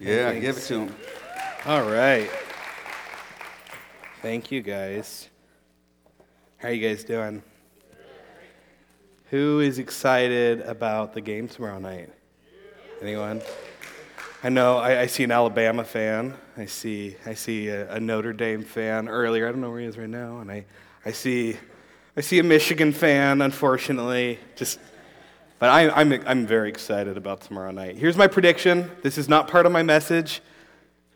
Yeah, give it to him. All right. Thank you, guys. How are you guys doing? Who is excited about the game tomorrow night? Anyone? I know I, I see an Alabama fan. I see I see a, a, Notre Dame fan earlier. I don't know where he is right now, and I, I see I see a Michigan fan. Unfortunately, just but I, I'm I'm very excited about tomorrow night. Here's my prediction. This is not part of my message,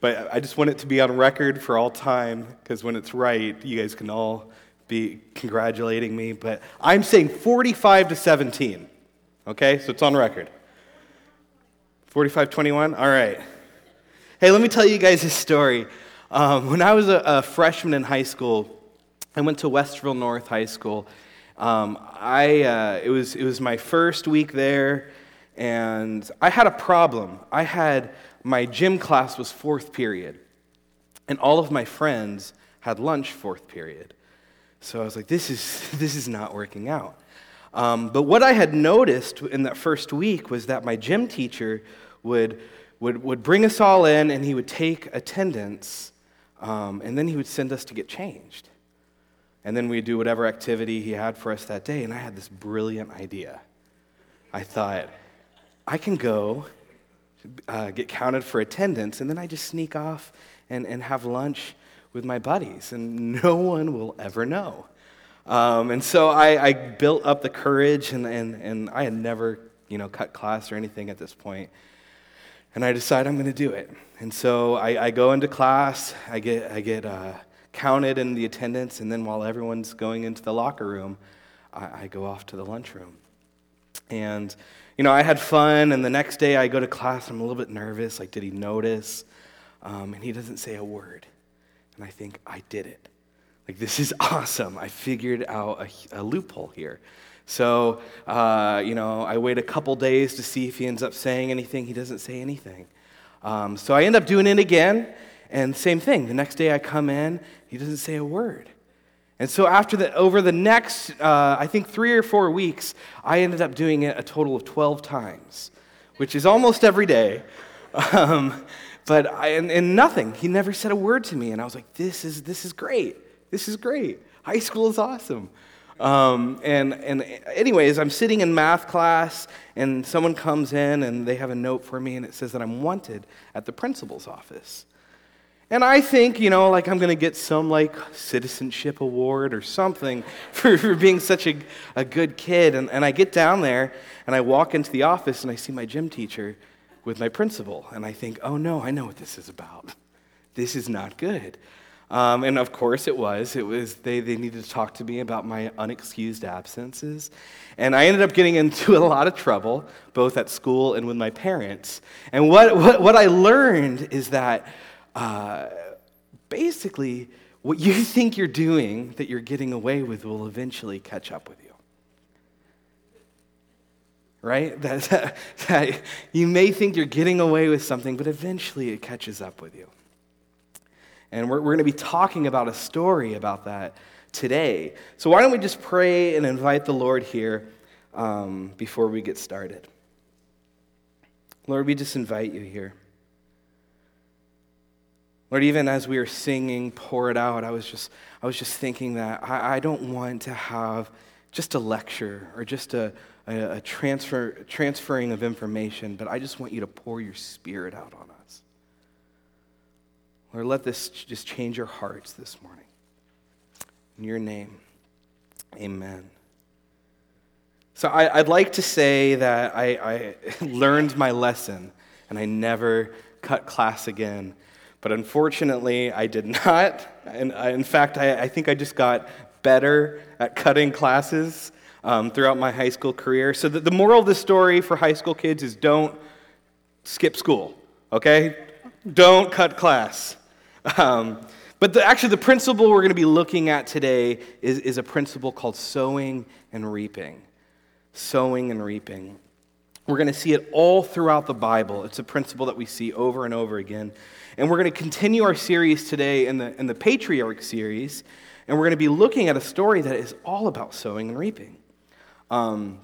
but I just want it to be on record for all time because when it's right, you guys can all be congratulating me. But I'm saying 45 to 17. Okay, so it's on record. 45 21? All right. Hey, let me tell you guys a story. Um, when I was a, a, freshman in high school, I went to Westerville North High School. Um, I, uh, it, was, it was my first week there, and I had a problem. I had my gym class was fourth period, and all of my friends had lunch fourth period. So I was like, this is, this is not working out. Um, but what I had noticed in that first week was that my gym teacher would, would, would bring us all in and he would take attendance um, and then he would send us to get changed. And then we'd do whatever activity he had for us that day. And I had this brilliant idea. I thought, I can go uh, get counted for attendance, and then I just sneak off and, and have lunch with my buddies, and no one will ever know. Um, and so I, I, built up the courage, and, and, and I had never you know, cut class or anything at this point. And I decide I'm going to do it. And so I, I, go into class, I get, I get uh, counted in the attendance, and then while everyone's going into the locker room, I, I go off to the lunchroom. And, you know, I had fun, and the next day I go to class, I'm a little bit nervous. Like, did he notice? Um, and he doesn't say a word. And I think, I did it. Like, this is awesome. I figured out a, a loophole here. So, uh, you know, I wait a couple days to see if he ends up saying anything. He doesn't say anything. Um, so I end up doing it again, and same thing. The next day I come in, he doesn't say a word. And so after the, over the next, uh, I think three or four weeks, I ended up doing it a total of 12 times, which is almost every day. Um, but I, and, and nothing. He never said a word to me, and I was like, "This is this is great. This is great. High school is awesome." Um, and, and anyways, I'm sitting in math class, and someone comes in and they have a note for me, and it says that I'm wanted at the principal's office. And I think, you know, like I'm going to get some like citizenship award or something for, for being such a, a good kid. And, and I get down there and I walk into the office and I see my gym teacher with my principal. And I think, oh no, I know what this is about. This is not good. Um, and of course it was. It was they, they needed to talk to me about my unexcused absences. And I ended up getting into a lot of trouble, both at school and with my parents. And what, what, what I learned is that uh, basically what you think you're doing that you're getting away with will eventually catch up with you. Right? That, that, that you may think you're getting away with something, but eventually it catches up with you. And we're, we're going to be talking about a story about that today. So, why don't we just pray and invite the Lord here um, before we get started? Lord, we just invite you here. Lord, even as we were singing, pour it out, I was just, I was just thinking that I, I don't want to have just a lecture or just a, a, a transfer, transferring of information, but I just want you to pour your spirit out on us. Lord, let this just change your hearts this morning. In your name, amen. So I, would like to say that I, I learned my lesson and I never cut class again. But unfortunately, I did not. And I, in fact, I, I, think I just got better at cutting classes um, throughout my high school career. So the, the moral of the story for high school kids is don't skip school, okay? Don't cut class. Um, but the, actually, the principle we're going to be looking at today is, is a principle called sowing and reaping. Sowing and reaping. We're going to see it all throughout the Bible. It's a principle that we see over and over again. And we're going to continue our series today in the, in the Patriarch series. And we're going to be looking at a story that is all about sowing and reaping. Um,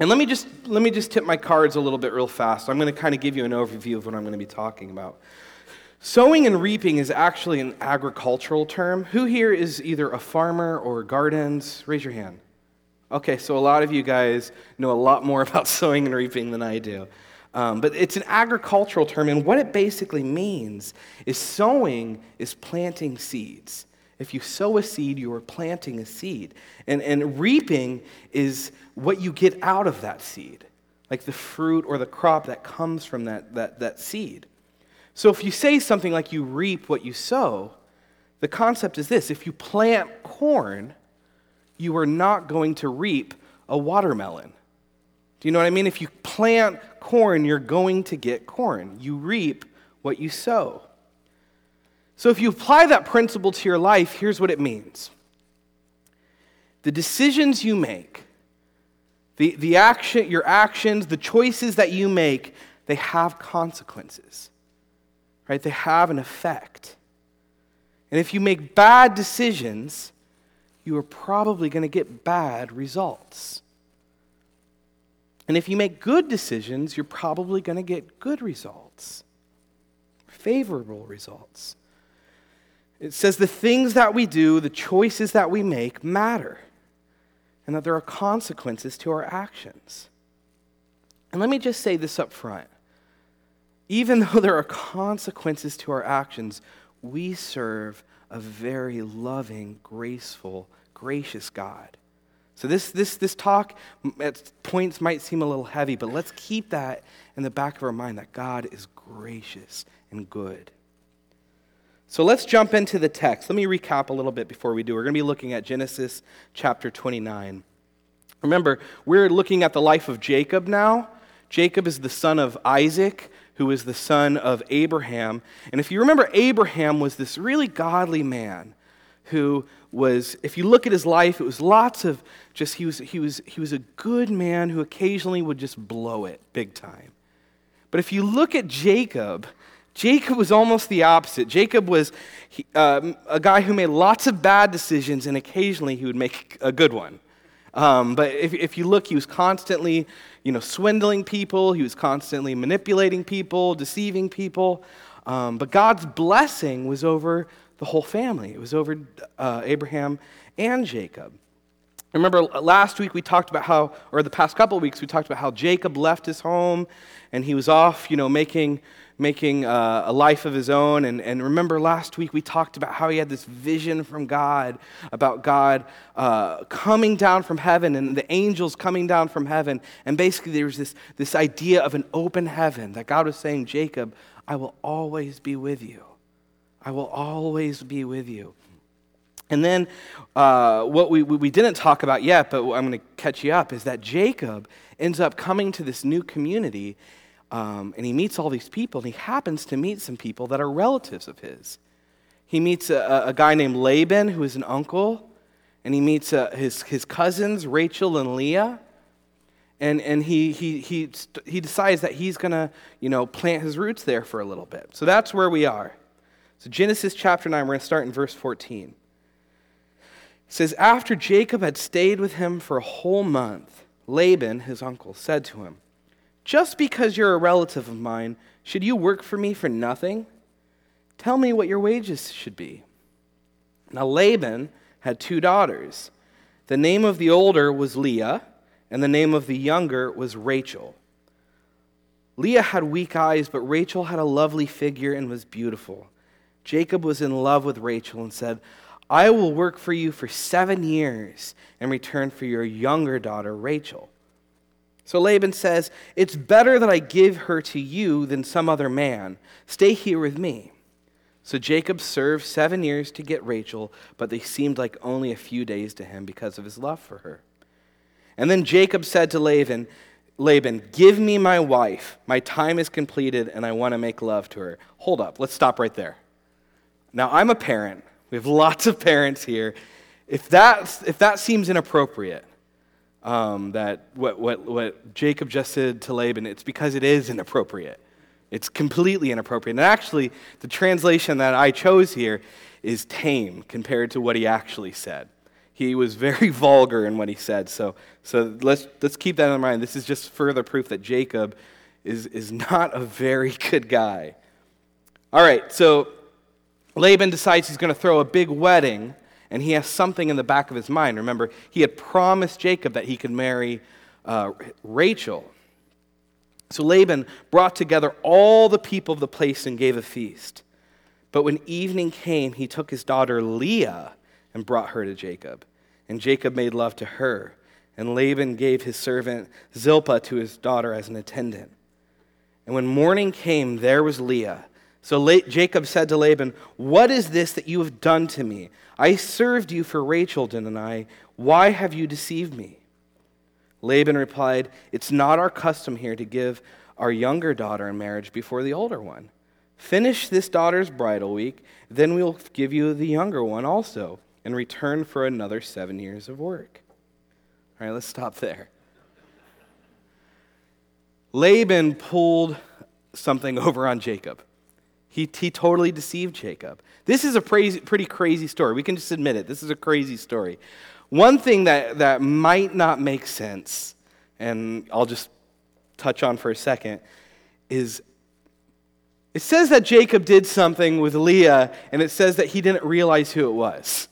And let me just let me just tip my cards a little bit real fast. I'm going to kind of give you an overview of what I'm going to be talking about. Sowing and reaping is actually an agricultural term. Who here is either a farmer or gardens? Raise your hand. Okay, so a lot of you guys know a lot more about sowing and reaping than I do. Um, but it's an agricultural term, and what it basically means is sowing is planting seeds. If you sow a seed, you are planting a seed. And, and reaping is what you get out of that seed, like the fruit or the crop that comes from that, that, that seed. So if you say something like you reap what you sow, the concept is this if you plant corn, you are not going to reap a watermelon. Do you know what I mean? If you plant corn, you're going to get corn. You reap what you sow. So if you apply that principle to your life, here's what it means the decisions you make, the, the action, your actions, the choices that you make, they have consequences right? They have an effect. And if you make bad decisions, you are probably going to get bad results. And if you make good decisions, you're probably going to get good results, favorable results. It says the things that we do, the choices that we make matter, and that there are consequences to our actions. And let me just say this up front even though there are consequences to our actions, we serve a very loving, graceful, gracious God. So this, this, this talk at points might seem a little heavy, but let's keep that in the back of our mind that God is gracious and good. So let's jump into the text. Let me recap a little bit before we do. We're going to be looking at Genesis chapter 29. Remember, we're looking at the life of Jacob now. Jacob is the son of Isaac who is the son of Abraham. And if you remember, Abraham was this really godly man who was, if you look at his life, it was lots of just, he was, he was, he was a good man who occasionally would just blow it big time. But if you look at Jacob, Jacob was almost the opposite. Jacob was um, a guy who made lots of bad decisions, and occasionally he would make a good one. Um, but if, if you look, he was constantly, you know, swindling people. He was constantly manipulating people, deceiving people. Um, but God's blessing was over the whole family. It was over uh, Abraham and Jacob. Remember last week we talked about how, or the past couple of weeks, we talked about how Jacob left his home and he was off, you know, making making uh, a life of his own. And, and remember last week we talked about how he had this vision from God about God uh, coming down from heaven and the angels coming down from heaven. And basically there was this, this idea of an open heaven that God was saying, Jacob, I will always be with you. I will always be with you. And then uh, what we, we didn't talk about yet, but I'm going to catch you up, is that Jacob ends up coming to this new community um, and he meets all these people, and he happens to meet some people that are relatives of his. He meets a, a guy named Laban, who is an uncle, and he meets uh, his, his cousins, Rachel and Leah. And, and he, he, he, he decides that he's going to you know, plant his roots there for a little bit. So that's where we are. So, Genesis chapter 9, we're going to start in verse 14. It says, After Jacob had stayed with him for a whole month, Laban, his uncle, said to him, just because you're a relative of mine, should you work for me for nothing? Tell me what your wages should be. Now, Laban had two daughters. The name of the older was Leah, and the name of the younger was Rachel. Leah had weak eyes, but Rachel had a lovely figure and was beautiful. Jacob was in love with Rachel and said, I will work for you for seven years in return for your younger daughter, Rachel. So Laban says, It's better that I give her to you than some other man. Stay here with me. So Jacob served seven years to get Rachel, but they seemed like only a few days to him because of his love for her. And then Jacob said to Laban, Laban, give me my wife. My time is completed and I want to make love to her. Hold up, let's stop right there. Now, I'm a parent. We have lots of parents here. If that, if that seems inappropriate, um, that what, what, what Jacob just said to Laban, it's because it is inappropriate. It's completely inappropriate. And actually, the translation that I chose here is tame compared to what he actually said. he was very vulgar in what he said. So, so let's, let's keep that in mind. This is just further proof that Jacob is, is not a very good guy. All right, so Laban decides he's going to throw a big wedding, and he has something in the back of his mind. Remember, he had promised Jacob that he could marry uh, Rachel. So Laban brought together all the people of the place and gave a feast. But when evening came, he took his daughter Leah and brought her to Jacob. And Jacob made love to her. And Laban gave his servant Zilpah to his daughter as an attendant. And when morning came, there was Leah. So Jacob said to Laban, What is this that you have done to me? I served you for Rachel, didn't I? Why have you deceived me? Laban replied, It's not our custom here to give our younger daughter in marriage before the older one. Finish this daughter's bridal week, then we'll give you the younger one also in return for another seven years of work. All right, let's stop there. Laban pulled something over on Jacob. He, he totally deceived Jacob. This is a crazy, pretty crazy story. We can just admit it. This is a crazy story. One thing that, that might not make sense, and I'll just touch on for a second, is it says that Jacob did something with Leah, and it says that he didn't realize who it was.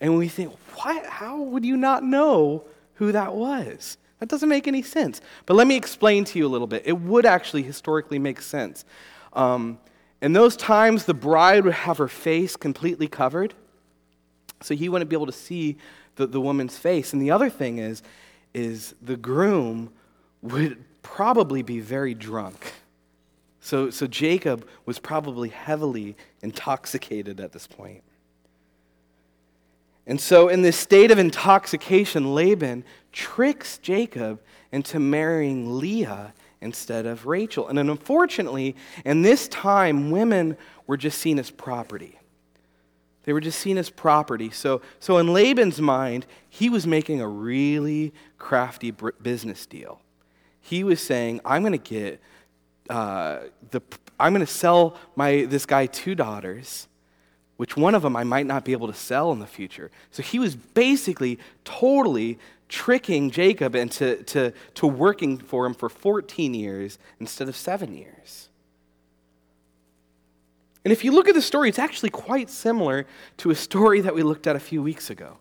And we think, what? How would you not know who that was? That doesn't make any sense. But let me explain to you a little bit. It would actually historically make sense. Um, in those times, the bride would have her face completely covered, so he wouldn't be able to see the, the woman's face. And the other thing is, is the groom would probably be very drunk. So, so Jacob was probably heavily intoxicated at this point. And so, in this state of intoxication, Laban tricks Jacob into marrying Leah instead of Rachel. And unfortunately, in this time, women were just seen as property. They were just seen as property. So, so in Laban's mind, he was making a really crafty business deal. He was saying, I'm going to get uh, the, I'm going to sell my, this guy two daughters, which one of them I might not be able to sell in the future. So he was basically totally tricking Jacob into to, to working for him for 14 years instead of seven years. And if you look at the story, it's actually quite similar to a story that we looked at a few weeks ago.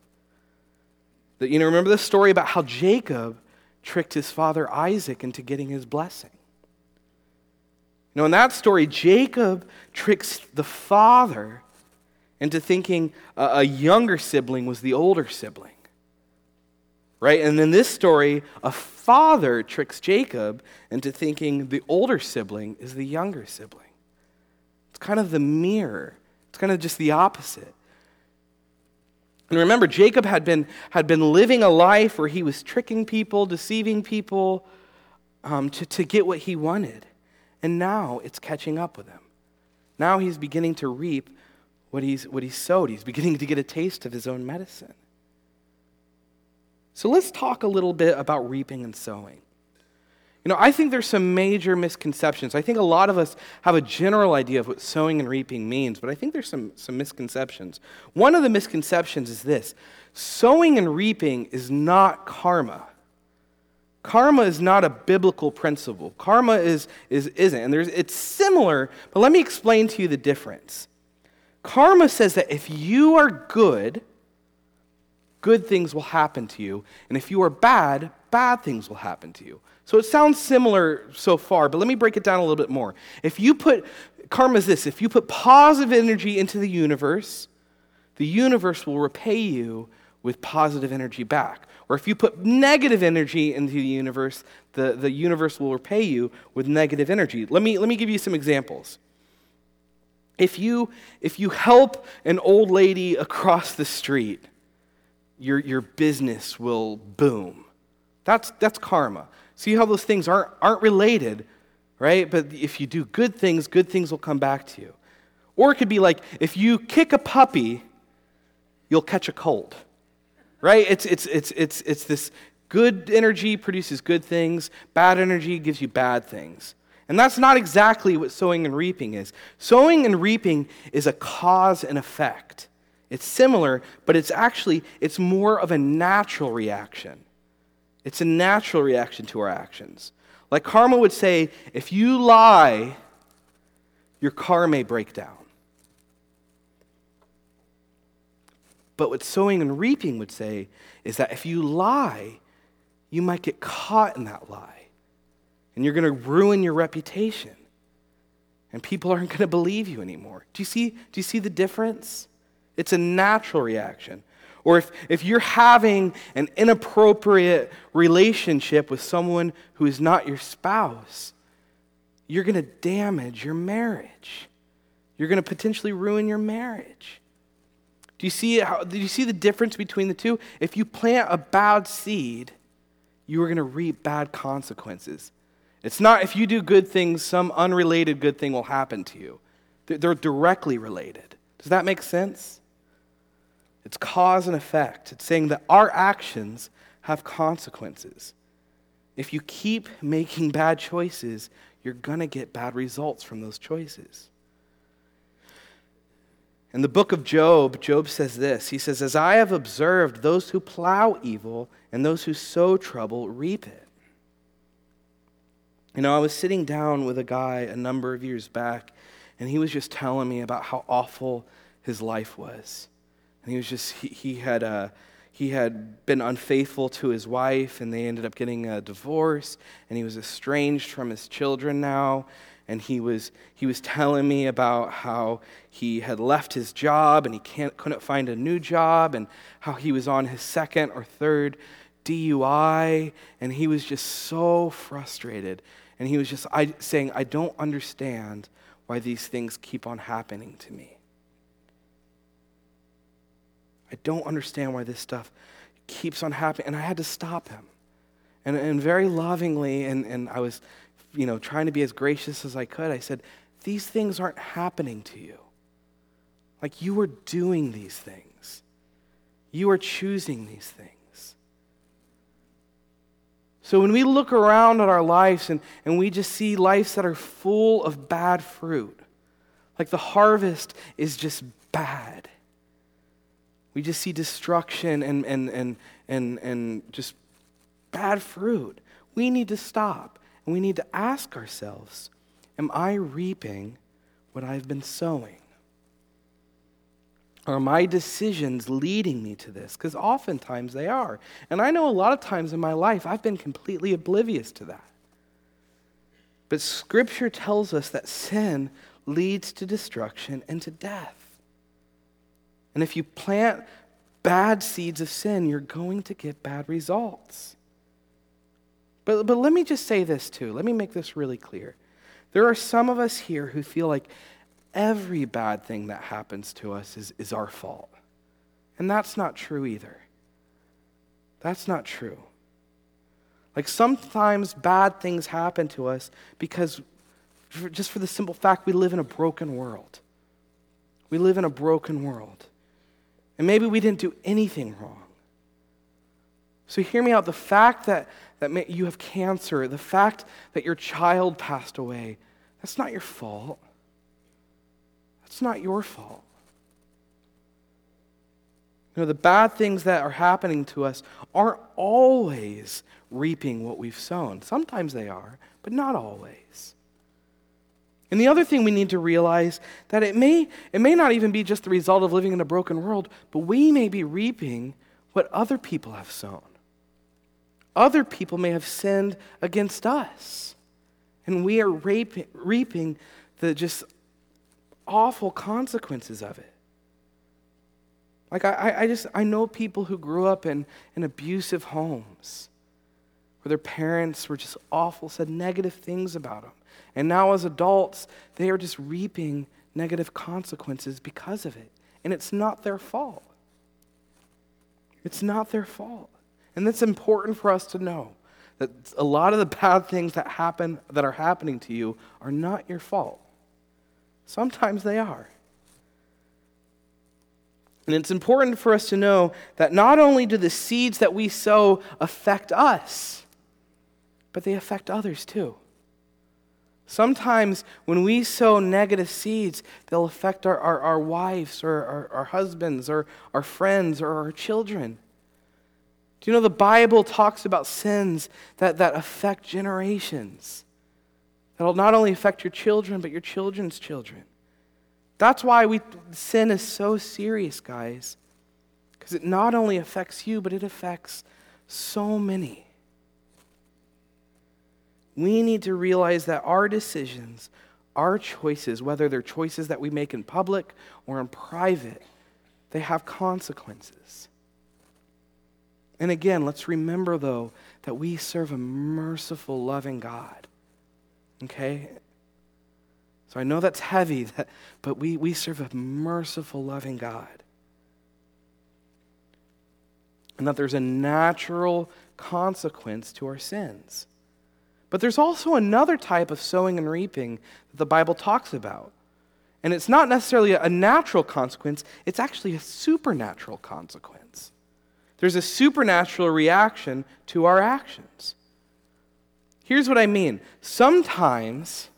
That you know, remember the story about how Jacob tricked his father Isaac into getting his blessing. You know, in that story, Jacob tricks the father into thinking a, a younger sibling was the older sibling. Right? And in this story, a father tricks Jacob into thinking the older sibling is the younger sibling It's kind of the mirror. It's kind of just the opposite. And remember, Jacob had been, had been living a life where he was tricking people, deceiving people um, to, to get what he wanted. And now it's catching up with him. Now he's beginning to reap what he's, what he's sowed. He's beginning to get a taste of his own medicine. So let's talk a little bit about reaping and sowing. You know, I think there's some major misconceptions. I think a lot of us have a general idea of what sowing and reaping means, but I think there's some, some misconceptions. One of the misconceptions is this sowing and reaping is not karma. Karma is not a biblical principle. Karma is, is, isn't. And there's, it's similar, but let me explain to you the difference. Karma says that if you are good, good things will happen to you. And if you are bad, bad things will happen to you. So it sounds similar so far, but let me break it down a little bit more. If you put, karma is this if you put positive energy into the universe, the universe will repay you with positive energy back. Or if you put negative energy into the universe, the, the universe will repay you with negative energy. Let me, let me give you some examples. If you, if you help an old lady across the street, your, your business will boom. That's, that's karma. See how those things aren't, aren't related, right? But if you do good things, good things will come back to you. Or it could be like if you kick a puppy, you'll catch a cold, right? It's, it's, it's, it's, it's this good energy produces good things, bad energy gives you bad things. And that's not exactly what sowing and reaping is. Sowing and reaping is a cause and effect. It's similar, but it's actually it's more of a natural reaction. It's a natural reaction to our actions. Like karma would say, if you lie, your car may break down. But what sowing and reaping would say is that if you lie, you might get caught in that lie. And you're going to ruin your reputation. And people aren't going to believe you anymore. Do you see, do you see the difference? It's a natural reaction. Or if, if you're having an inappropriate relationship with someone who is not your spouse, you're going to damage your marriage. You're going to potentially ruin your marriage. Do you see how, do you see the difference between the two? If you plant a bad seed, you are going to reap bad consequences. It's not if you do good things, some unrelated good thing will happen to you. They're directly related. Does that make sense? It's cause and effect. It's saying that our actions have consequences. If you keep making bad choices, you're going to get bad results from those choices. In the book of Job, Job says this He says, As I have observed, those who plow evil and those who sow trouble reap it. You know, I was sitting down with a guy a number of years back, and he was just telling me about how awful his life was. And he was just, he, he had, uh, he had been unfaithful to his wife, and they ended up getting a divorce, and he was estranged from his children now. And he was, he was telling me about how he had left his job and he can't, couldn't find a new job, and how he was on his second or third DUI, and he was just so frustrated. And he was just I, saying, I don't understand why these things keep on happening to me. I don't understand why this stuff keeps on happening. And I had to stop him. And, and very lovingly, and, and I was, you know, trying to be as gracious as I could, I said, These things aren't happening to you. Like you are doing these things, you are choosing these things. So when we look around at our lives and, and we just see lives that are full of bad fruit, like the harvest is just bad. We just see destruction and, and, and, and, and just bad fruit. We need to stop and we need to ask ourselves Am I reaping what I've been sowing? Are my decisions leading me to this? Because oftentimes they are. And I know a lot of times in my life I've been completely oblivious to that. But Scripture tells us that sin leads to destruction and to death. And if you plant bad seeds of sin, you're going to get bad results. But, but let me just say this too. Let me make this really clear. There are some of us here who feel like every bad thing that happens to us is, is our fault. And that's not true either. That's not true. Like sometimes bad things happen to us because, just for the simple fact, we live in a broken world. We live in a broken world. And maybe we didn't do anything wrong. So hear me out. The fact that, that you have cancer, the fact that your child passed away, that's not your fault. That's not your fault. You know, the bad things that are happening to us aren't always reaping what we've sown. Sometimes they are, but not always. And the other thing we need to realize that it may, it may not even be just the result of living in a broken world, but we may be reaping what other people have sown. Other people may have sinned against us, and we are reaping, the just awful consequences of it. Like I, I just I know people who grew up in, in abusive homes where their parents were just awful, said negative things about them. And now, as adults, they are just reaping negative consequences because of it. And it's not their fault. It's not their fault. And that's important for us to know that a lot of the bad things that happen that are happening to you are not your fault. Sometimes they are. And it's important for us to know that not only do the seeds that we sow affect us, but they affect others too. Sometimes when we sow negative seeds, they'll affect our, our, our wives or our, our husbands or our friends or our children. Do you know the Bible talks about sins that, that affect generations? That'll not only affect your children, but your children's children. That's why we, sin is so serious, guys, because it not only affects you, but it affects so many. We need to realize that our decisions, our choices, whether they're choices that we make in public or in private, they have consequences. And again, let's remember, though, that we serve a merciful, loving God. Okay? So I know that's heavy, that, but we, we serve a merciful, loving God. And that there's a natural consequence to our sins. But there's also another type of sowing and reaping that the Bible talks about. And it's not necessarily a natural consequence, it's actually a supernatural consequence. There's a supernatural reaction to our actions. Here's what I mean sometimes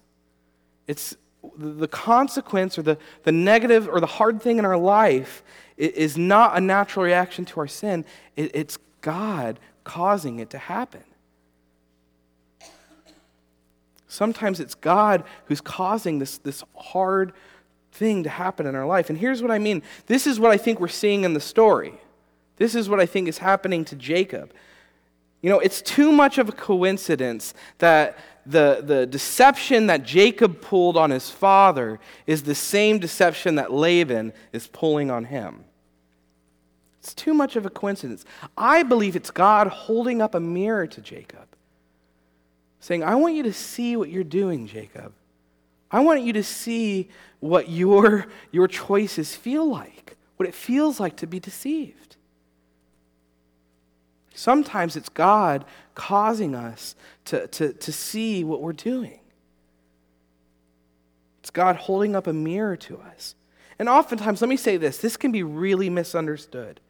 it's the consequence or the, the negative or the hard thing in our life is not a natural reaction to our sin, it's God causing it to happen. Sometimes it's God who's causing this, this hard thing to happen in our life. And here's what I mean this is what I think we're seeing in the story. This is what I think is happening to Jacob. You know, it's too much of a coincidence that the, the deception that Jacob pulled on his father is the same deception that Laban is pulling on him. It's too much of a coincidence. I believe it's God holding up a mirror to Jacob saying, I want you to see what you're doing, Jacob. I want you to see what your, your choices feel like, what it feels like to be deceived. Sometimes it's God causing us to, to, to see what we're doing. It's God holding up a mirror to us. And oftentimes, let me say this this can be really misunderstood.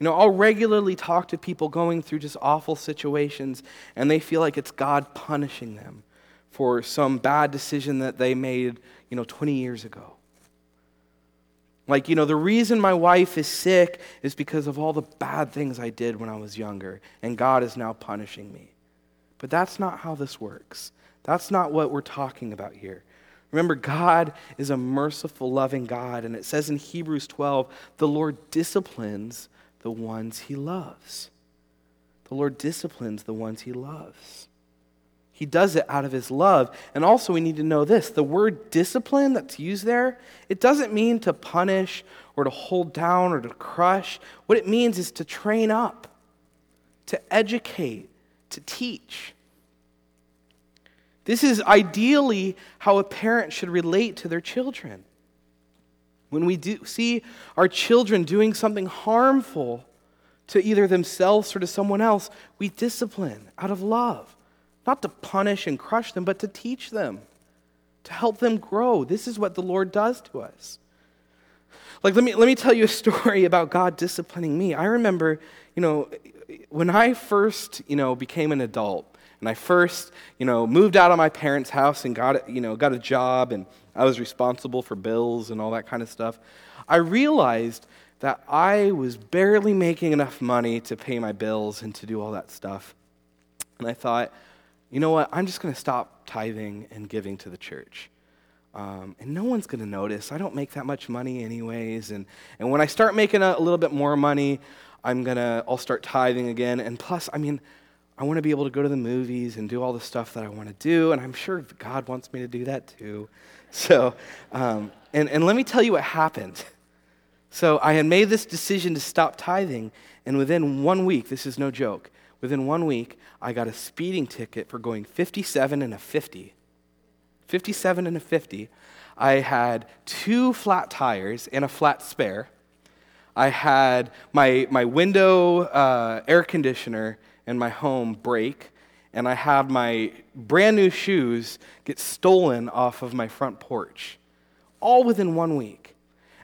You know, I'll regularly talk to people going through just awful situations, and they feel like it's God punishing them for some bad decision that they made, you know, 20 years ago. Like, you know, the reason my wife is sick is because of all the bad things I did when I was younger, and God is now punishing me. But that's not how this works. That's not what we're talking about here. Remember, God is a merciful, loving God, and it says in Hebrews 12, the Lord disciplines the ones he loves. The Lord disciplines the ones he loves. He does it out of his love. And also, we need to know this the word discipline that's used there, it doesn't mean to punish or to hold down or to crush. What it means is to train up, to educate, to teach. This is ideally how a parent should relate to their children. When we do see our children doing something harmful to either themselves or to someone else, we discipline out of love, not to punish and crush them, but to teach them, to help them grow. This is what the Lord does to us. Like, let me, let me tell you a story about God disciplining me. I remember, you know, when I first, you know, became an adult, and I first, you know, moved out of my parents' house and got, you know, got a job and I was responsible for bills and all that kind of stuff. I realized that I was barely making enough money to pay my bills and to do all that stuff. And I thought, you know what? I'm just going to stop tithing and giving to the church. Um, and no one's going to notice. I don't make that much money, anyways. And, and when I start making a, a little bit more money, I'm going to, I'll start tithing again. And plus, I mean, I want to be able to go to the movies and do all the stuff that I want to do. And I'm sure God wants me to do that too. So, um, and, and let me tell you what happened. So I had made this decision to stop tithing, and within one week, this is no joke, within one week, I got a speeding ticket for going 57 and a 50. 57 and a 50. I had two flat tires and a flat spare. I had my, my window uh, air conditioner in my home break and I had my brand new shoes get stolen off of my front porch, all within one week.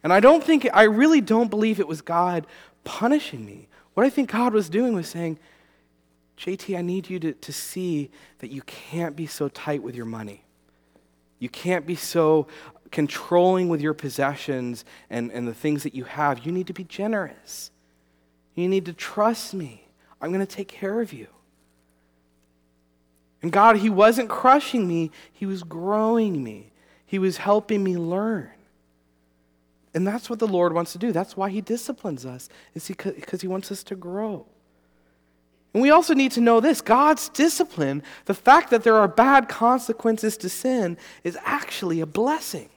And I don't think, I really don't believe it was God punishing me. What I think God was doing was saying, JT, I need you to, to see that you can't be so tight with your money. You can't be so controlling with your possessions and, and the things that you have. You need to be generous. You need to trust me. I'm going to take care of you. And God, He wasn't crushing me, He was growing me, He was helping me learn. And that's what the Lord wants to do. That's why He disciplines us, is because He wants us to grow. And we also need to know this God's discipline, the fact that there are bad consequences to sin, is actually a blessing.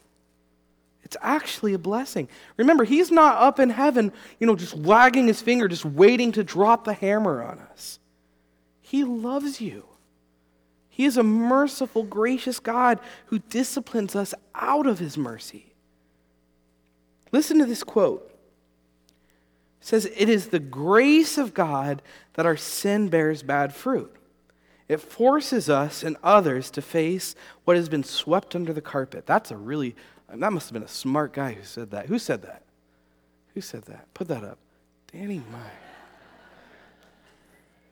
It's actually a blessing. Remember, He's not up in heaven, you know, just wagging His finger, just waiting to drop the hammer on us. He loves you. He is a merciful, gracious God who disciplines us out of His mercy. Listen to this quote. It says, It is the grace of God that our sin bears bad fruit. It forces us and others to face what has been swept under the carpet. That's a really, that must have been a smart guy who said that. Who said that? Who said that? Put that up. Danny Meyer.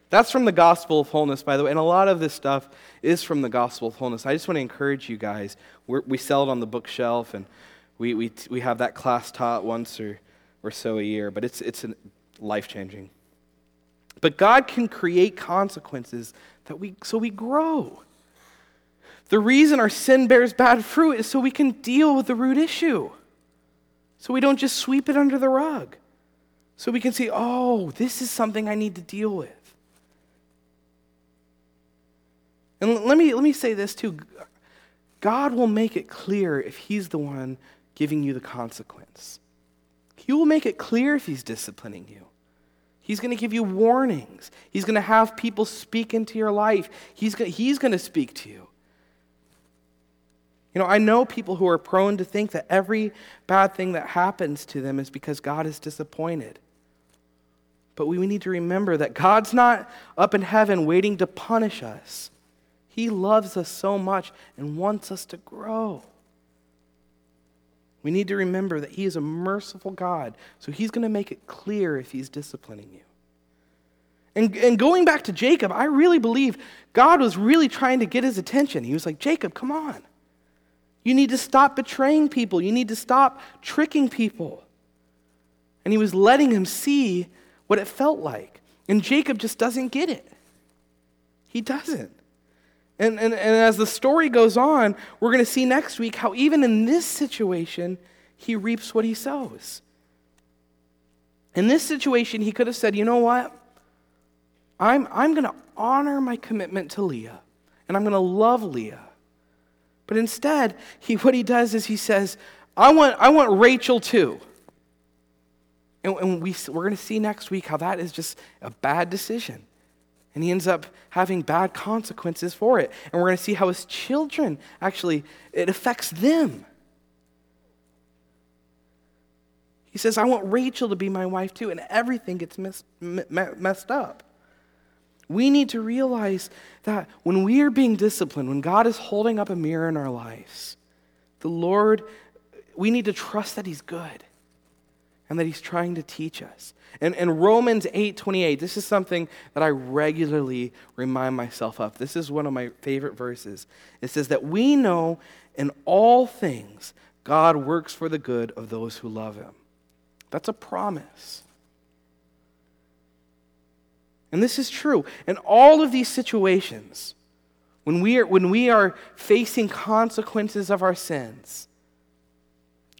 That's from the Gospel of Wholeness, by the way. And a lot of this stuff is from the Gospel of Wholeness. I just want to encourage you guys. We're, we sell it on the bookshelf, and we, we, we have that class taught once or, or so a year, but it's, it's a life changing. But God can create consequences that we, so we grow. The reason our sin bears bad fruit is so we can deal with the root issue. So we don't just sweep it under the rug. So we can see, oh, this is something I need to deal with. And let me, let me say this too God will make it clear if He's the one giving you the consequence. He will make it clear if He's disciplining you. He's going to give you warnings. He's going to have people speak into your life. He's going, he's going to speak to you. You know, I know people who are prone to think that every bad thing that happens to them is because God is disappointed. But we need to remember that God's not up in heaven waiting to punish us. He loves us so much and wants us to grow. We need to remember that He is a merciful God, so He's going to make it clear if He's disciplining you. And, and going back to Jacob, I really believe God was really trying to get his attention. He was like, Jacob, come on. You need to stop betraying people, you need to stop tricking people. And He was letting him see what it felt like. And Jacob just doesn't get it. He doesn't. And, and, and as the story goes on, we're going to see next week how even in this situation, he reaps what he sows. In this situation, he could have said, you know what? I'm, I'm going to honor my commitment to Leah, and I'm going to love Leah. But instead, he, what he does is he says, I want, I want Rachel too. And, and we, we're going to see next week how that is just a bad decision. And he ends up having bad consequences for it. And we're going to see how his children actually, it affects them. He says, I want Rachel to be my wife too. And everything gets messed, messed up. We need to realize that when we are being disciplined, when God is holding up a mirror in our lives, the Lord, we need to trust that He's good and that He's trying to teach us. And in Romans 8 28, this is something that I regularly remind myself of. This is one of my favorite verses. It says that we know in all things God works for the good of those who love Him. That's a promise. And this is true. In all of these situations, when we are, when we are facing consequences of our sins,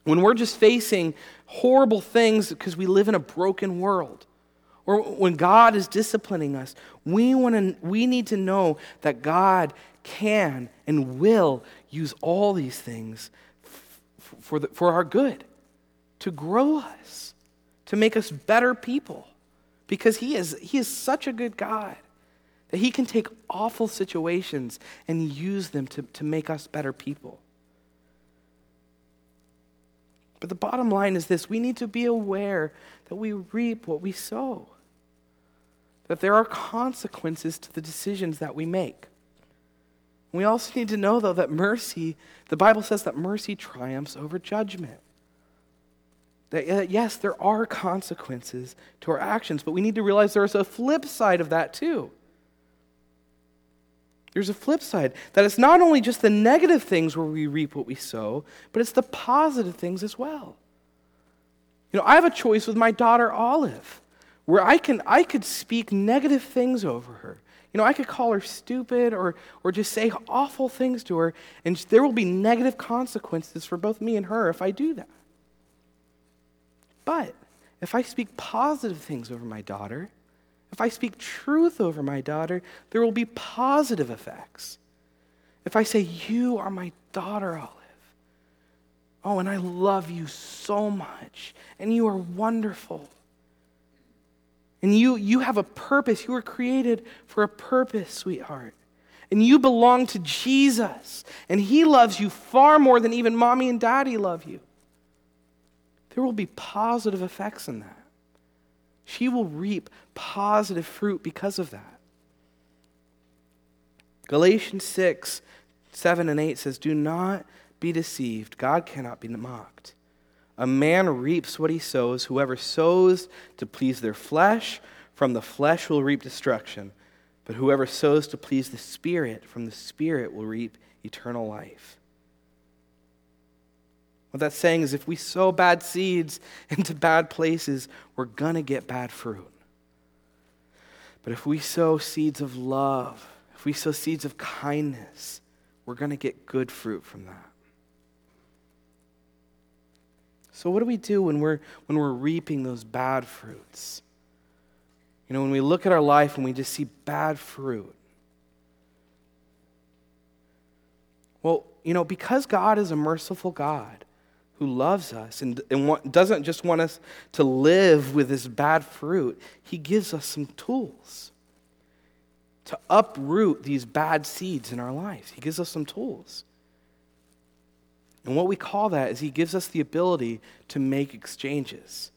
when we're just facing horrible things because we live in a broken world, or when God is disciplining us, we, want to, we need to know that God can and will use all these things f- for, the, for our good, to grow us, to make us better people, because He is, he is such a good God that He can take awful situations and use them to, to make us better people. But the bottom line is this we need to be aware that we reap what we sow, that there are consequences to the decisions that we make. We also need to know, though, that mercy, the Bible says that mercy triumphs over judgment. That, uh, yes, there are consequences to our actions, but we need to realize there's a flip side of that, too. There's a flip side that it's not only just the negative things where we reap what we sow, but it's the positive things as well. You know, I have a choice with my daughter Olive where I can I could speak negative things over her. You know, I could call her stupid or or just say awful things to her and there will be negative consequences for both me and her if I do that. But if I speak positive things over my daughter, if I speak truth over my daughter, there will be positive effects. If I say, You are my daughter, Olive, oh, and I love you so much, and you are wonderful. And you, you have a purpose. You were created for a purpose, sweetheart. And you belong to Jesus. And He loves you far more than even mommy and daddy love you. There will be positive effects in that. She will reap positive fruit because of that. Galatians 6, 7 and 8 says, Do not be deceived. God cannot be mocked. A man reaps what he sows. Whoever sows to please their flesh, from the flesh will reap destruction. But whoever sows to please the Spirit, from the Spirit will reap eternal life. What that's saying is if we sow bad seeds into bad places, we're going to get bad fruit. But if we sow seeds of love, if we sow seeds of kindness, we're going to get good fruit from that. So what do we do when we're when we're reaping those bad fruits? You know, when we look at our life and we just see bad fruit. Well, you know, because God is a merciful God, who loves us and, and want, doesn't just want us to live with this bad fruit, He gives us some tools to uproot these bad seeds in our lives. He gives us some tools. And what we call that is He gives us the ability to make exchanges.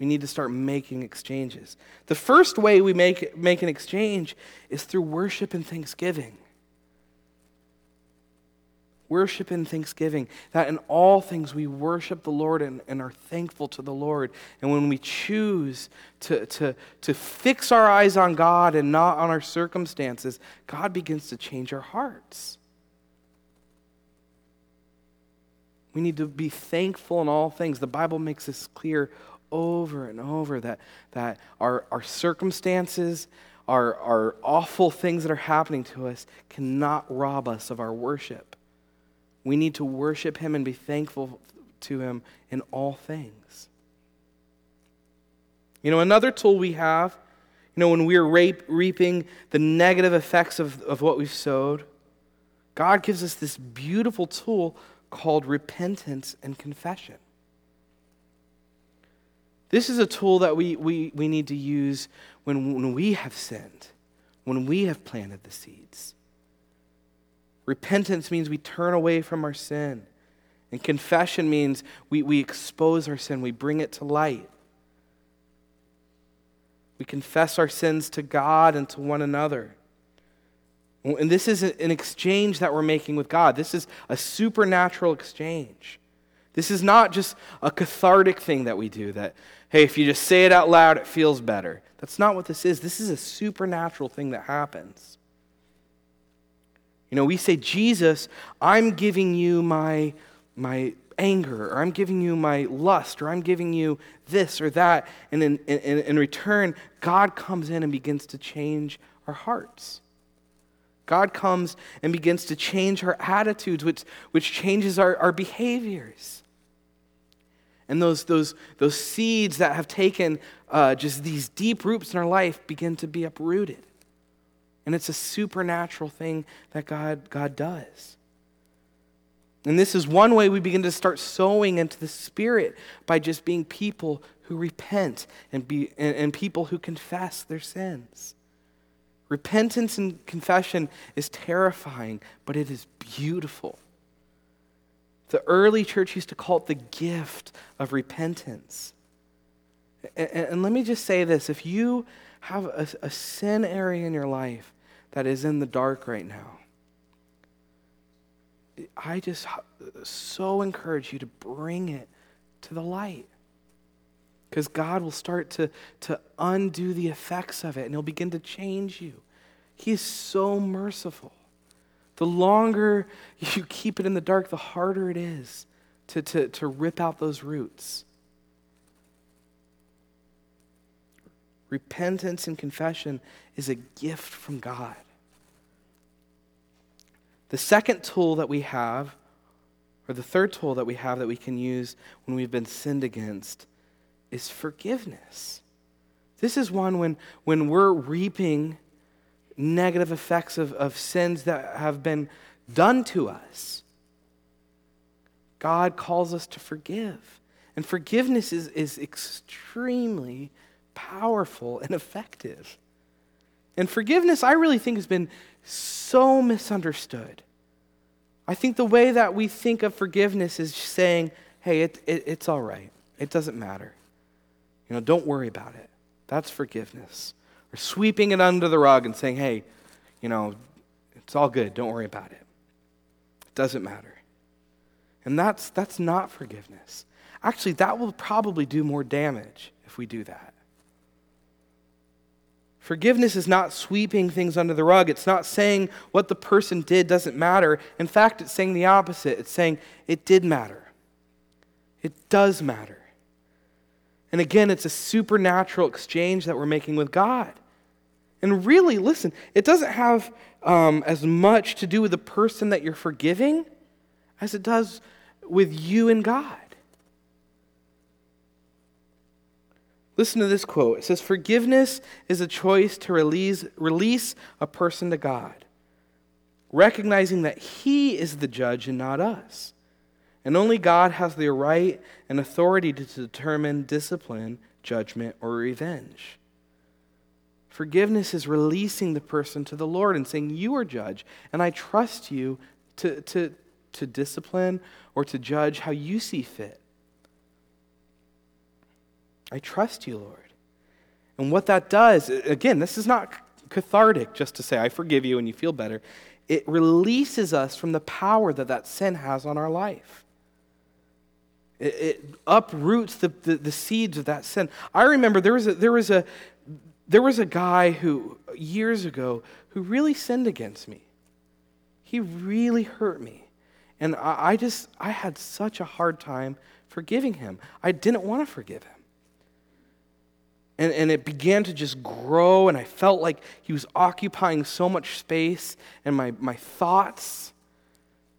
We need to start making exchanges. The first way we make, make an exchange is through worship and thanksgiving worship and thanksgiving. That in all things we worship the Lord and, and, are thankful to the Lord. And when we choose to, to, to fix our eyes on God and not on our circumstances, God begins to change our hearts. We need to be thankful in all things. The Bible makes this clear over and over that, that our, our circumstances, our, our awful things that are happening to us cannot rob us of our worship. We need to worship Him and be thankful to Him in all things. You know, another tool we have, you know, when we're rape, reaping the negative effects of, of what we've sowed, God gives us this beautiful tool called repentance and confession. This is a tool that we, we, we need to use when, when we have sinned, when we have planted the seeds. Repentance means we turn away from our sin. And confession means we, we expose our sin, we bring it to light. We confess our sins to God and to one another. And this is an exchange that we're making with God. This is a supernatural exchange. This is not just a cathartic thing that we do that, hey, if you just say it out loud, it feels better. That's not what this is. This is a supernatural thing that happens. You know, we say, Jesus, I'm giving you my, my anger, or I'm giving you my lust, or I'm giving you this or that. And in, in, in return, God comes in and begins to change our hearts. God comes and begins to change our attitudes, which, which changes our, our behaviors. And those, those, those seeds that have taken uh, just these deep roots in our life begin to be uprooted. And it's a supernatural thing that God, God does. And this is one way we begin to start sowing into the Spirit by just being people who repent and, be, and, and people who confess their sins. Repentance and confession is terrifying, but it is beautiful. The early church used to call it the gift of repentance. And, and let me just say this if you have a, a sin area in your life that is in the dark right now, I just so encourage you to bring it to the light. Because God will start to, to undo the effects of it and He'll begin to change you. He is so merciful. The longer you keep it in the dark, the harder it is to, to, to rip out those roots. Repentance and confession is a gift from God. The second tool that we have, or the third tool that we have that we can use when we've been sinned against, is forgiveness. This is one when, when we're reaping negative effects of, of sins that have been done to us. God calls us to forgive. And forgiveness is, is extremely powerful and effective. And forgiveness, I really think, has been so misunderstood. I think the way that we think of forgiveness is saying, hey, it, it, it's all right. It doesn't matter. You know, don't worry about it. That's forgiveness. Or sweeping it under the rug and saying, hey, you know, it's all good. Don't worry about it. It doesn't matter. And that's, that's not forgiveness. Actually, that will probably do more damage if we do that. Forgiveness is not sweeping things under the rug. It's not saying what the person did doesn't matter. In fact, it's saying the opposite. It's saying it did matter. It does matter. And again, it's a supernatural exchange that we're making with God. And really, listen, it doesn't have um, as much to do with the person that you're forgiving as it does with you and God. Listen to this quote. It says, Forgiveness is a choice to release, release a person to God, recognizing that He is the judge and not us. And only God has the right and authority to determine discipline, judgment, or revenge. Forgiveness is releasing the person to the Lord and saying, You are judge, and I trust you to, to, to discipline or to judge how you see fit. I trust you, Lord. And what that does, again, this is not cathartic just to say, I forgive you and you feel better. It releases us from the power that that sin has on our life. It, it uproots the, the, the, seeds of that sin. I remember there was, a, there, was a, there was a guy who, years ago, who really sinned against me. He really hurt me. And I, I just, I had such a hard time forgiving him. I didn't want to forgive him. And, and it began to just grow, and I felt like he was occupying so much space and my, my thoughts.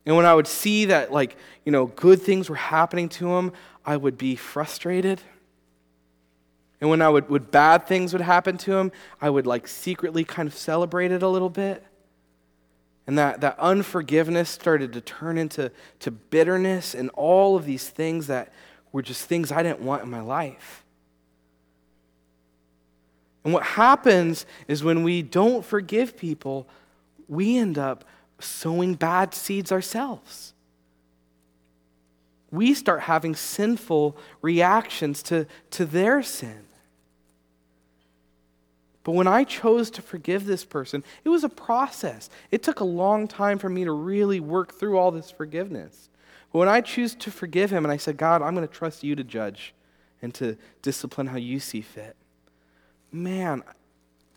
And when I would see that, like, you know, good things were happening to him, I would be frustrated. And when I would, would bad things would happen to him, I would like secretly kind of celebrate it a little bit. And that, that unforgiveness started to turn into to bitterness and all of these things that were just things I didn't want in my life. And what happens is when we don't forgive people, we end up sowing bad seeds ourselves. We start having sinful reactions to, to their sin. But when I chose to forgive this person, it was a process. It took a long time for me to really work through all this forgiveness. But when I choose to forgive him and I said, God, I'm going to trust you to judge and to discipline how you see fit, man,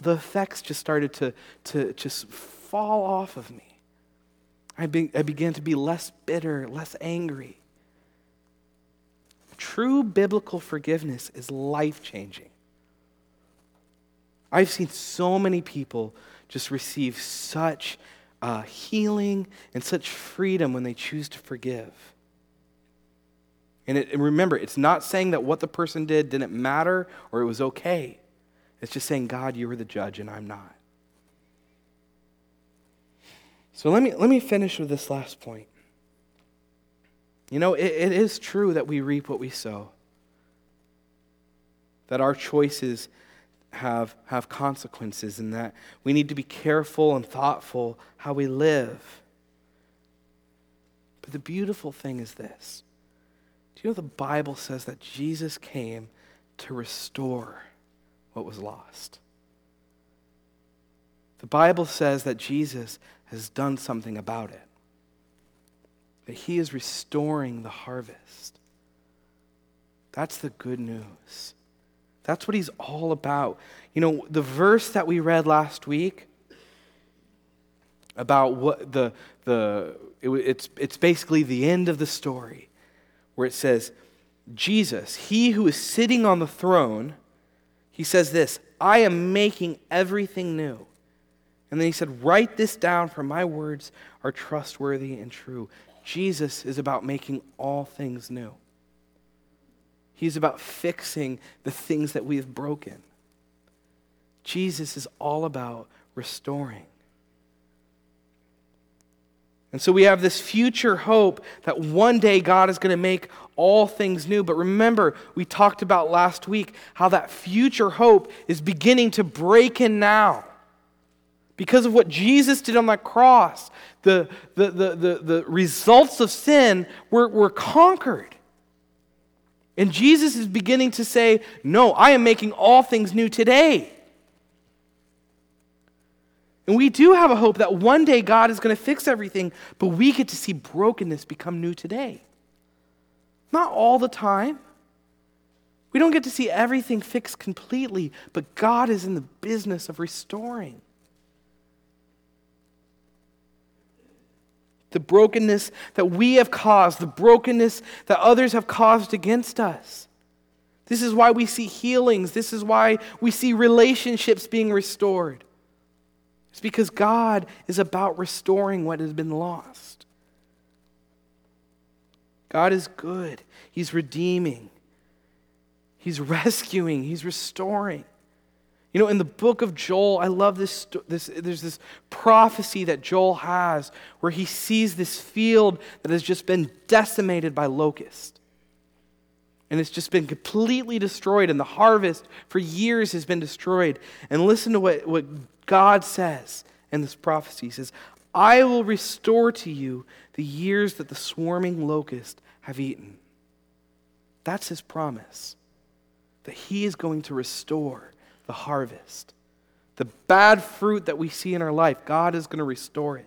the effects just started to, to just fall off of me. I, be, I began to be less bitter, less angry. True biblical forgiveness is life changing. I've seen so many people just receive such uh, healing and such freedom when they choose to forgive. And, it, and remember, it's not saying that what the person did didn't matter or it was okay. It's just saying, God, you are the judge and I'm not. So let me, let me finish with this last point. You know, it, it is true that we reap what we sow, that our choices have, have consequences, and that we need to be careful and thoughtful how we live. But the beautiful thing is this do you know the Bible says that Jesus came to restore? What was lost. The Bible says that Jesus has done something about it, that he is restoring the harvest. That's the good news. That's what he's all about. You know, the verse that we read last week, about what the, the it, it's, it's basically the end of the story where it says, Jesus, he who is sitting on the throne, he says this I am making everything new. And then he said, Write this down, for my words are trustworthy and true. Jesus is about making all things new. He's about fixing the things that we have broken. Jesus is all about restoring. And so we have this future hope that one day God is going to make all things new. But remember, we talked about last week how that future hope is beginning to break in now. Because of what Jesus did on that cross, the, the, the, the, the results of sin were, were conquered. And Jesus is beginning to say, No, I am making all things new today. And we do have a hope that one day God is going to fix everything, but we get to see brokenness become new today. Not all the time. We don't get to see everything fixed completely, but God is in the business of restoring. The brokenness that we have caused, the brokenness that others have caused against us. This is why we see healings. This is why we see relationships being restored. It's because God is about restoring what has been lost. God is good, He's redeeming, He's rescuing, He's restoring. You know, in the book of Joel, I love this, this. There's this prophecy that Joel has where he sees this field that has just been decimated by locusts. And it's just been completely destroyed, and the harvest for years has been destroyed. And listen to what, what God says in this prophecy. He says, I will restore to you the years that the swarming locust have eaten. That's his promise, that he is going to restore the harvest. The bad fruit that we see in our life, God is going to restore it.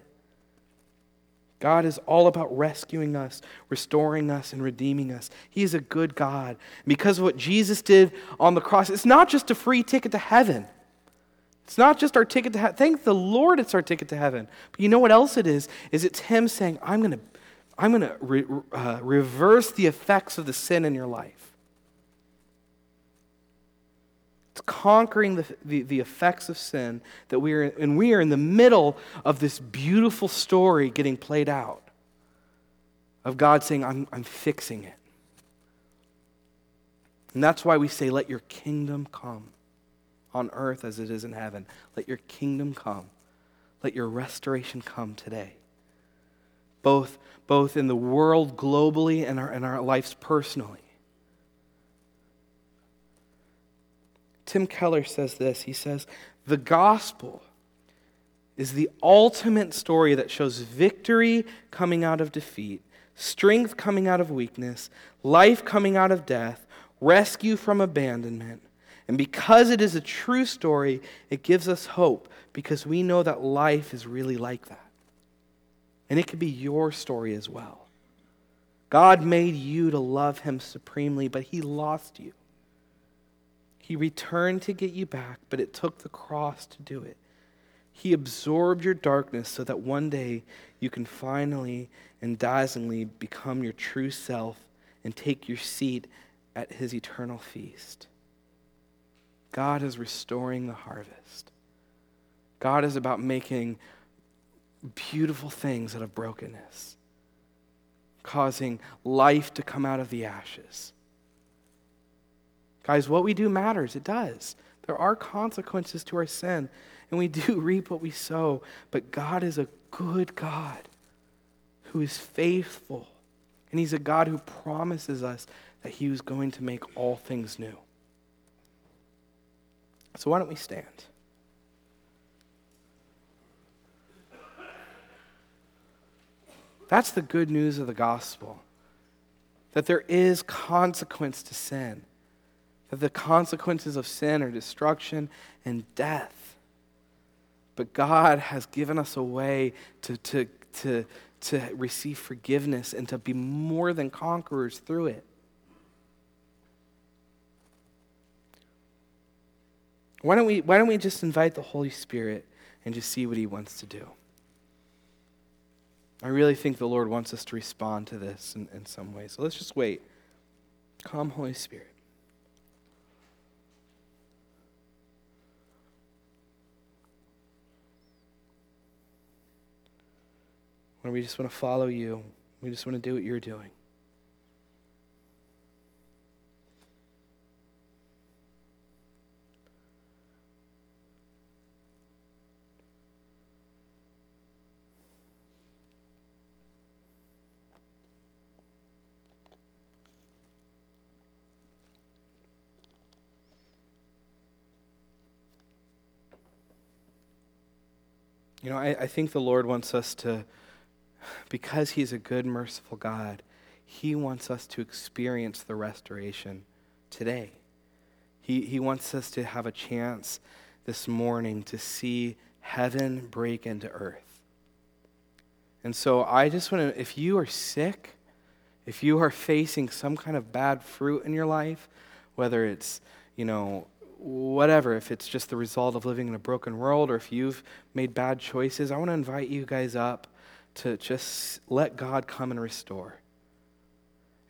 God is all about rescuing us, restoring us, and redeeming us. He is a good God. And because of what Jesus did on the cross, it's not just a free ticket to heaven. It's not just our ticket to heaven. Thank the Lord it's our ticket to heaven. But you know what else it is? Is it's Him saying, I'm going to I'm going to re- uh, reverse the effects of the sin in your life. It's conquering the, the, the, effects of sin that we are, and we are in the middle of this beautiful story getting played out of God saying, I'm, I'm fixing it. And that's why we say, Let your kingdom come on earth as it is in heaven. Let your kingdom come. Let your restoration come today. Both, both in the world globally and our, in our lives personally. Tim Keller says this. He says, The gospel is the ultimate story that shows victory coming out of defeat, strength coming out of weakness, life coming out of death, rescue from abandonment, and because it is a true story, it gives us hope because we know that life is really like that. And it could be your story as well. God made you to love him supremely, but he lost you. He returned to get you back, but it took the cross to do it. He absorbed your darkness so that one day you can finally and dazzlingly become your true self and take your seat at his eternal feast. God is restoring the harvest. God is about making beautiful things out of brokenness, causing life to come out of the ashes. Guys, what we do matters. It does. There are consequences to our sin, and we do reap what we sow. But God is a good God who is faithful, and He's a God who promises us that He was going to make all things new. So why don't we stand? That's the good news of the gospel. That there is consequence to sin. That the consequences of sin are destruction and death. But God has given us a way to, to, to, to receive forgiveness and to be more than conquerors through it. Why don't we, why don't we just invite the Holy Spirit and just see what he wants to do? I really think the Lord wants us to respond to this in, in some way. So let's just wait. Come, Holy Spirit. When we just want to follow you, we just want to do what you're doing. You know, I, I think the Lord wants us to, because He's a good, merciful God, He wants us to experience the restoration today. He, he wants us to have a chance this morning to see heaven break into earth. And so I just want to, if you are sick, if you are facing some kind of bad fruit in your life, whether it's, you know, whatever, if it's just the result of living in a broken world or if you've made bad choices, I want to invite you guys up to just let God come and restore.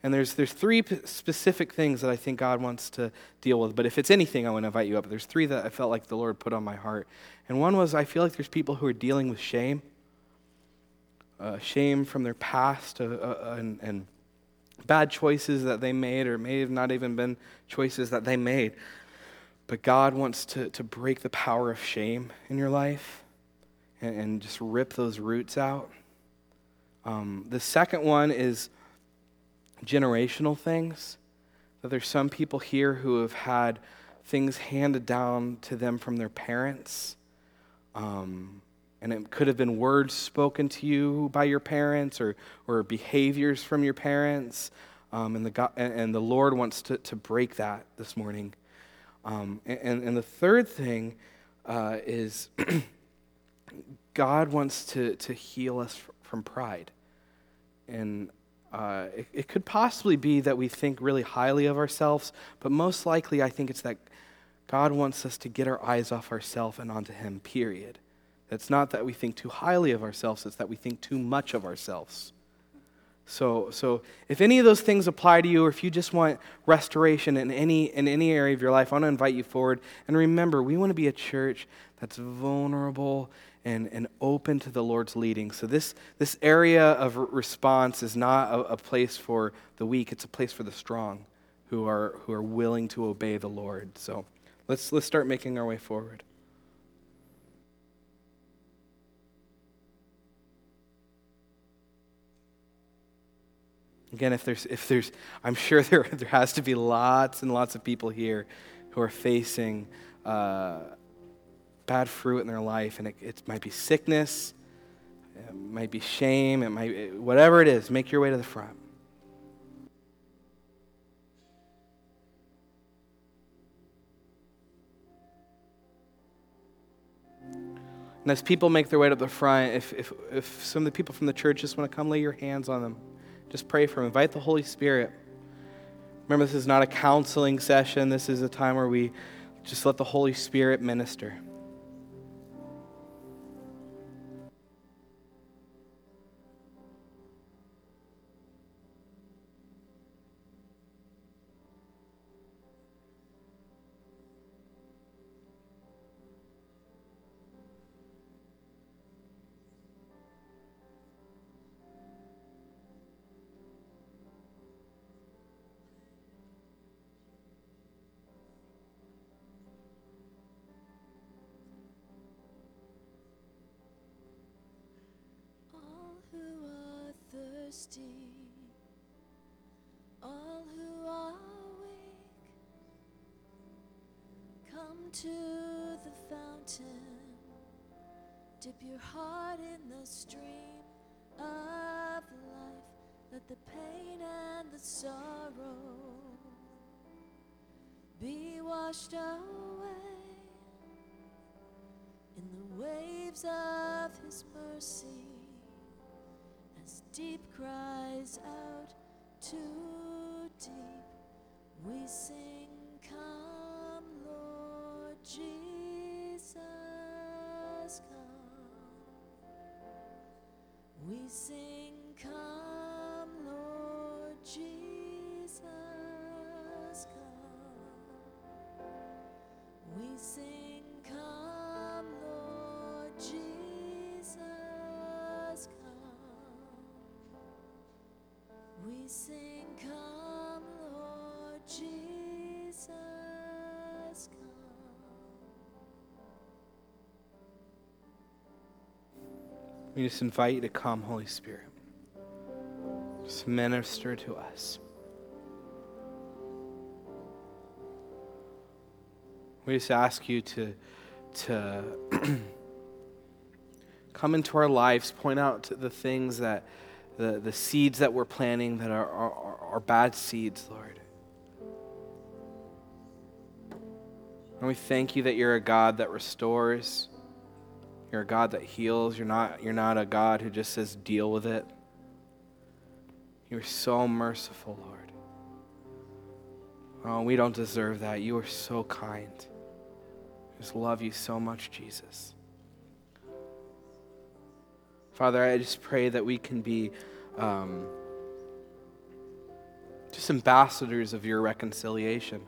And there's, there's three specific things that I think God wants to deal with. But if it's anything, I want to invite you up. There's three that I felt like the Lord put on my heart. And one was I feel like there's people who are dealing with shame uh, shame from their past uh, uh, and, and bad choices that they made, or may have not even been choices that they made. But God wants to, to break the power of shame in your life and, and just rip those roots out. Um, the second one is generational things. That there's some people here who have had things handed down to them from their parents. Um, and it could have been words spoken to you by your parents or, or behaviors from your parents. Um, and, the God, and the Lord wants to, to break that this morning. Um, and, and the third thing uh, is God wants to, to heal us from pride. And uh, it, it, could possibly be that we think really highly of ourselves, but most likely I think it's that God wants us to get our eyes off ourselves and onto Him, period. It's not that we think too highly of ourselves, it's that we think too much of ourselves. So, so if any of those things apply to you, or if you just want restoration in any, in any area of your life, I want to invite you forward. And remember, we want to be a church that's vulnerable and, and open to the Lord's leading. So, this, this area of response is not a, a place for the weak, it's a place for the strong who are, who are willing to obey the Lord. So, let's, let's start making our way forward. Again, if there's, if there's, I'm sure there, there has to be lots and lots of people here who are facing uh, bad fruit in their life, and it, it might be sickness, it might be shame, it might, whatever it is, make your way to the front. And as people make their way to the front, if, if, if some of the people from the church just want to come lay your hands on them. Just pray for them. Invite the Holy Spirit. Remember, this is not a counseling session. This is a time where we just let the Holy Spirit minister. Thirsty, all who are weak, come to the fountain, dip your heart in the stream of life, let the pain and the sorrow be washed away in the waves of his mercy deep cries out to deep. We sing, Come, Lord Jesus, come. We sing, We just invite you to come, Holy Spirit. Just minister to us. We just ask you to, to come into our lives, point out the things that, the, the seeds that we're planting that are, are, are bad seeds, Lord. And we thank you that you're a God that restores. You're a God that heals. You're not, you're not a God who just says, deal with it. You're so merciful, Lord. Oh, we don't deserve that. You are so kind. Just love you so much, Jesus. Father, I just pray that we can be um, just ambassadors of your reconciliation,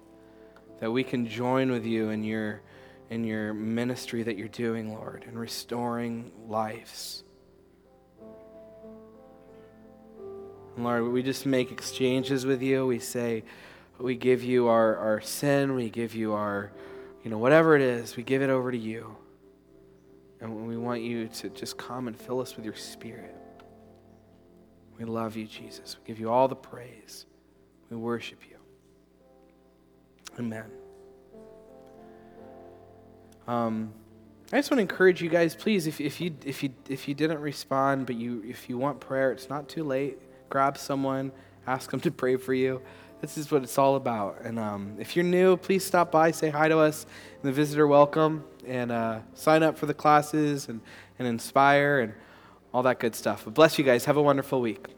that we can join with you in your in your ministry that you're doing, Lord, in restoring lives. Lord, we just make exchanges with you. We say, we give you our, our sin, we give you our, you know, whatever it is, we give it over to you. And we want you to just come and fill us with your spirit. We love you, Jesus. We give you all the praise. We worship you. Amen. Um, I just want to encourage you guys, please, if, if you if you if you didn't respond, but you if you want prayer, it's not too late. Grab someone, ask them to pray for you. This is what it's all about. And um, if you're new, please stop by, say hi to us in the visitor welcome, and uh, sign up for the classes and, and inspire and all that good stuff. But bless you guys. Have a wonderful week.